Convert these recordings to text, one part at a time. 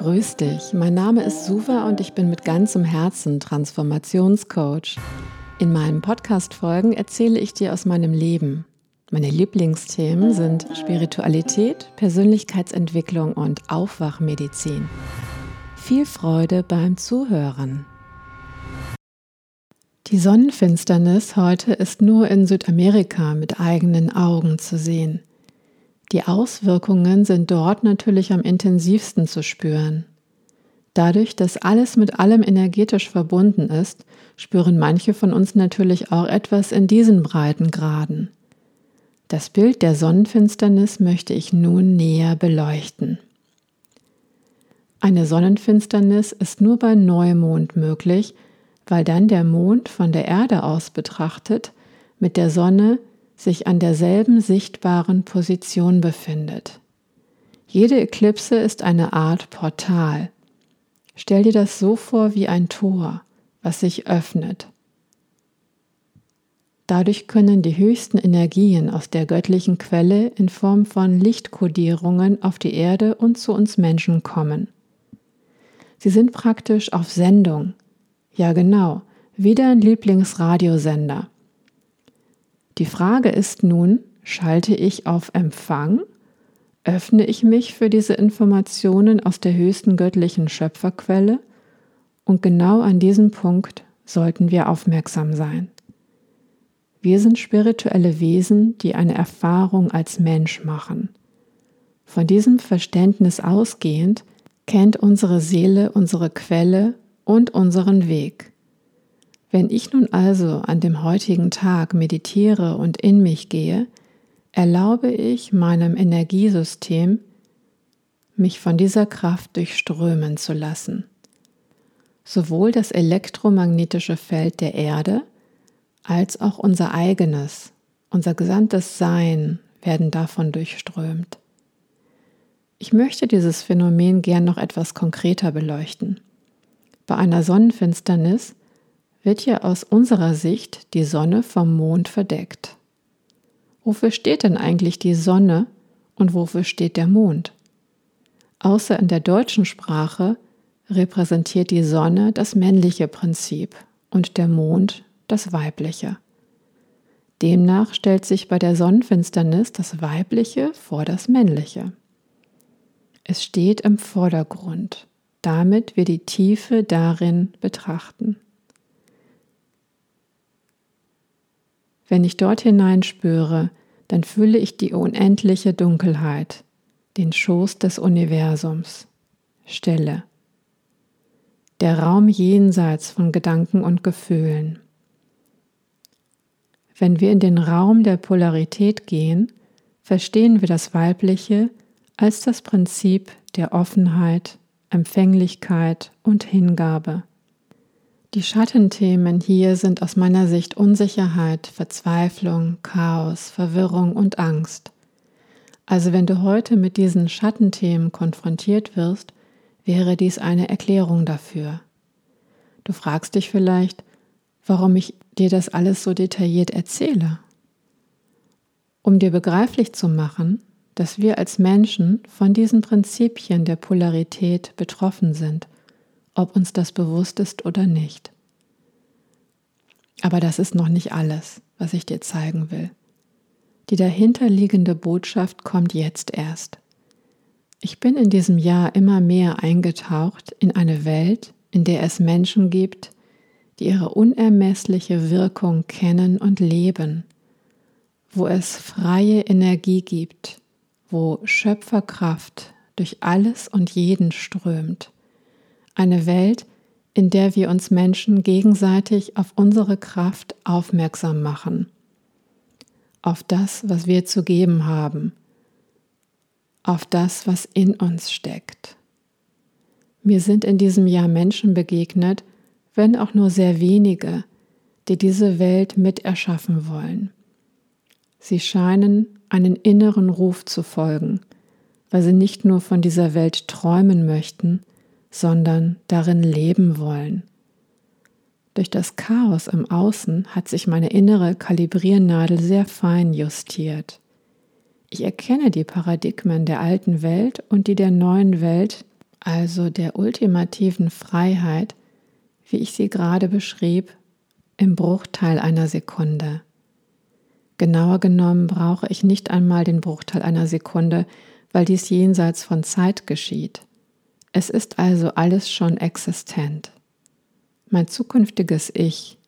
Grüß dich, mein Name ist Suva und ich bin mit ganzem Herzen Transformationscoach. In meinen Podcast-Folgen erzähle ich dir aus meinem Leben. Meine Lieblingsthemen sind Spiritualität, Persönlichkeitsentwicklung und Aufwachmedizin. Viel Freude beim Zuhören. Die Sonnenfinsternis heute ist nur in Südamerika mit eigenen Augen zu sehen. Die Auswirkungen sind dort natürlich am intensivsten zu spüren. Dadurch, dass alles mit allem energetisch verbunden ist, spüren manche von uns natürlich auch etwas in diesen Breitengraden. Das Bild der Sonnenfinsternis möchte ich nun näher beleuchten. Eine Sonnenfinsternis ist nur bei Neumond möglich, weil dann der Mond von der Erde aus betrachtet mit der Sonne sich an derselben sichtbaren Position befindet. Jede Eklipse ist eine Art Portal. Stell dir das so vor wie ein Tor, was sich öffnet. Dadurch können die höchsten Energien aus der göttlichen Quelle in Form von Lichtkodierungen auf die Erde und zu uns Menschen kommen. Sie sind praktisch auf Sendung. Ja genau, wie dein Lieblingsradiosender. Die Frage ist nun, schalte ich auf Empfang? Öffne ich mich für diese Informationen aus der höchsten göttlichen Schöpferquelle? Und genau an diesem Punkt sollten wir aufmerksam sein. Wir sind spirituelle Wesen, die eine Erfahrung als Mensch machen. Von diesem Verständnis ausgehend kennt unsere Seele unsere Quelle und unseren Weg. Wenn ich nun also an dem heutigen Tag meditiere und in mich gehe, erlaube ich meinem Energiesystem, mich von dieser Kraft durchströmen zu lassen. Sowohl das elektromagnetische Feld der Erde als auch unser eigenes, unser gesamtes Sein werden davon durchströmt. Ich möchte dieses Phänomen gern noch etwas konkreter beleuchten. Bei einer Sonnenfinsternis wird ja aus unserer Sicht die Sonne vom Mond verdeckt. Wofür steht denn eigentlich die Sonne und wofür steht der Mond? Außer in der deutschen Sprache repräsentiert die Sonne das männliche Prinzip und der Mond das weibliche. Demnach stellt sich bei der Sonnenfinsternis das weibliche vor das männliche. Es steht im Vordergrund, damit wir die Tiefe darin betrachten. Wenn ich dort hineinspüre, dann fühle ich die unendliche Dunkelheit, den Schoß des Universums, Stille, der Raum jenseits von Gedanken und Gefühlen. Wenn wir in den Raum der Polarität gehen, verstehen wir das Weibliche als das Prinzip der Offenheit, Empfänglichkeit und Hingabe. Die Schattenthemen hier sind aus meiner Sicht Unsicherheit, Verzweiflung, Chaos, Verwirrung und Angst. Also wenn du heute mit diesen Schattenthemen konfrontiert wirst, wäre dies eine Erklärung dafür. Du fragst dich vielleicht, warum ich dir das alles so detailliert erzähle. Um dir begreiflich zu machen, dass wir als Menschen von diesen Prinzipien der Polarität betroffen sind – ob uns das bewusst ist oder nicht. Aber das ist noch nicht alles, was ich dir zeigen will. Die dahinterliegende Botschaft kommt jetzt erst. Ich bin in diesem Jahr immer mehr eingetaucht in eine Welt, in der es Menschen gibt, die ihre unermessliche Wirkung kennen und leben, wo es freie Energie gibt, wo Schöpferkraft durch alles und jeden strömt eine Welt, in der wir uns Menschen gegenseitig auf unsere Kraft aufmerksam machen, auf das, was wir zu geben haben, auf das, was in uns steckt. Mir sind in diesem Jahr Menschen begegnet, wenn auch nur sehr wenige, die diese Welt mit erschaffen wollen. Sie scheinen einen inneren Ruf zu folgen, weil sie nicht nur von dieser Welt träumen möchten, sondern darin leben wollen. Durch das Chaos im Außen hat sich meine innere Kalibriernadel sehr fein justiert. Ich erkenne die Paradigmen der alten Welt und die der neuen Welt also der ultimativen Freiheit, wie ich sie gerade beschrieb, im Bruchteil einer Sekunde. Genauer genommen brauche ich nicht einmal den Bruchteil einer Sekunde, weil dies jenseits von Zeit geschieht. Es ist also alles schon existent. Mein zukünftiges Ich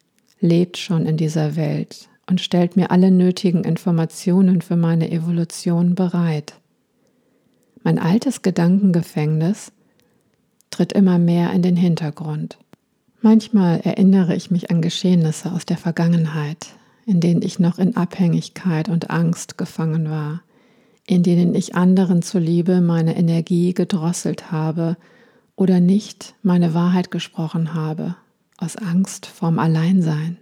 lebt schon in dieser Welt und stellt mir alle nötigen Informationen für meine Evolution bereit. Mein altes Gedankengefängnis tritt immer mehr in den Hintergrund. Manchmal erinnere ich mich an Geschehnisse aus der Vergangenheit, in denen ich noch in Abhängigkeit und Angst gefangen war, in denen ich anderen zuliebe meine Energie gedrosselt habe oder nicht meine Wahrheit gesprochen habe, aus Angst vorm Alleinsein.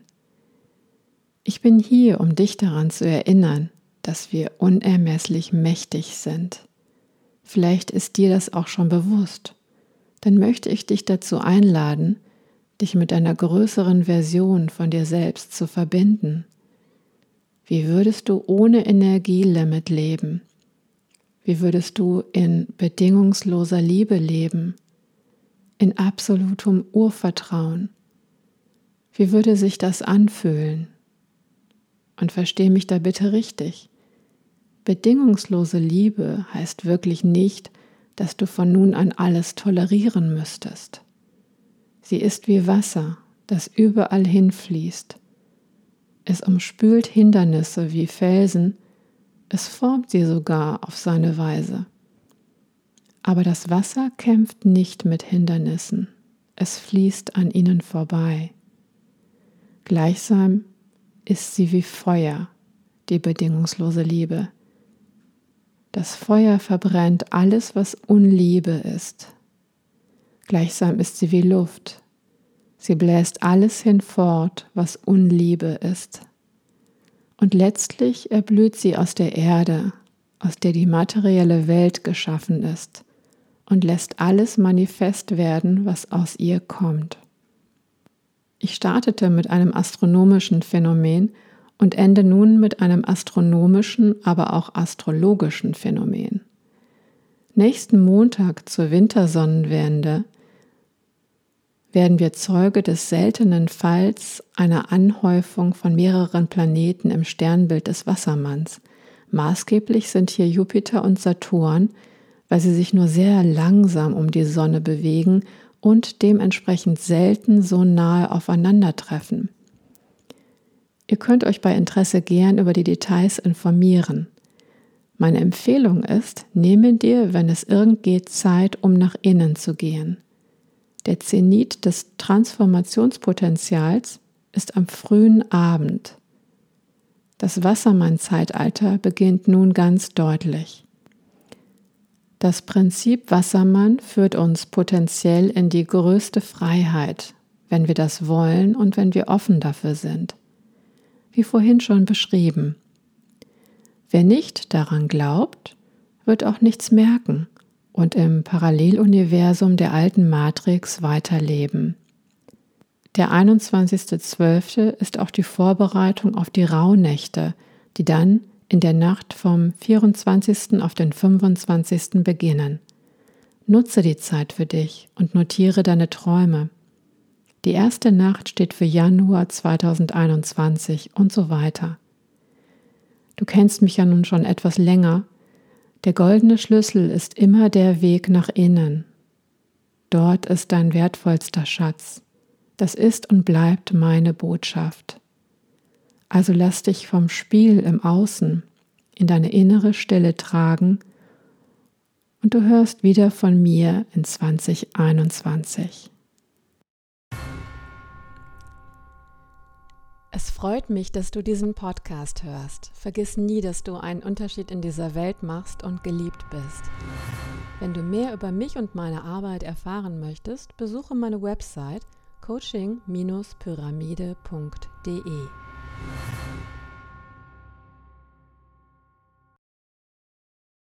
Ich bin hier, um dich daran zu erinnern, dass wir unermesslich mächtig sind. Vielleicht ist dir das auch schon bewusst. Dann möchte ich dich dazu einladen, dich mit einer größeren Version von dir selbst zu verbinden. Wie würdest du ohne Energielimit leben? Wie würdest du in bedingungsloser Liebe leben? In absolutem Urvertrauen? Wie würde sich das anfühlen? Und verstehe mich da bitte richtig. Bedingungslose Liebe heißt wirklich nicht, dass du von nun an alles tolerieren müsstest. Sie ist wie Wasser, das überall hinfließt. Es umspült Hindernisse wie Felsen, es formt sie sogar auf seine Weise. Aber das Wasser kämpft nicht mit Hindernissen, es fließt an ihnen vorbei. Gleichsam ist sie wie Feuer, die bedingungslose Liebe. Das Feuer verbrennt alles, was Unliebe ist. Gleichsam ist sie wie Luft. Sie bläst alles hinfort, was Unliebe ist. Und letztlich erblüht sie aus der Erde, aus der die materielle Welt geschaffen ist, und lässt alles manifest werden, was aus ihr kommt. Ich startete mit einem astronomischen Phänomen und ende nun mit einem astronomischen, aber auch astrologischen Phänomen. Nächsten Montag zur Wintersonnenwende werden wir Zeuge des seltenen Falls einer Anhäufung von mehreren Planeten im Sternbild des Wassermanns. Maßgeblich sind hier Jupiter und Saturn, weil sie sich nur sehr langsam um die Sonne bewegen und dementsprechend selten so nahe aufeinandertreffen. Ihr könnt euch bei Interesse gern über die Details informieren. Meine Empfehlung ist, nehme dir, wenn es irgend geht, Zeit, um nach innen zu gehen. Der Zenit des Transformationspotenzials ist am frühen Abend. Das Wassermann-Zeitalter beginnt nun ganz deutlich. Das Prinzip Wassermann führt uns potenziell in die größte Freiheit, wenn wir das wollen und wenn wir offen dafür sind. Wie vorhin schon beschrieben. Wer nicht daran glaubt, wird auch nichts merken und im Paralleluniversum der alten Matrix weiterleben. Der 21.12. ist auch die Vorbereitung auf die Rauhnächte, die dann in der Nacht vom 24. auf den 25. beginnen. Nutze die Zeit für dich und notiere deine Träume. Die erste Nacht steht für Januar 2021 und so weiter. Du kennst mich ja nun schon etwas länger. Der goldene Schlüssel ist immer der Weg nach innen. Dort ist dein wertvollster Schatz. Das ist und bleibt meine Botschaft. Also lass dich vom Spiel im Außen in deine innere Stille tragen und du hörst wieder von mir in 2021. Es freut mich, dass du diesen Podcast hörst. Vergiss nie, dass du einen Unterschied in dieser Welt machst und geliebt bist. Wenn du mehr über mich und meine Arbeit erfahren möchtest, besuche meine Website coaching-pyramide.de.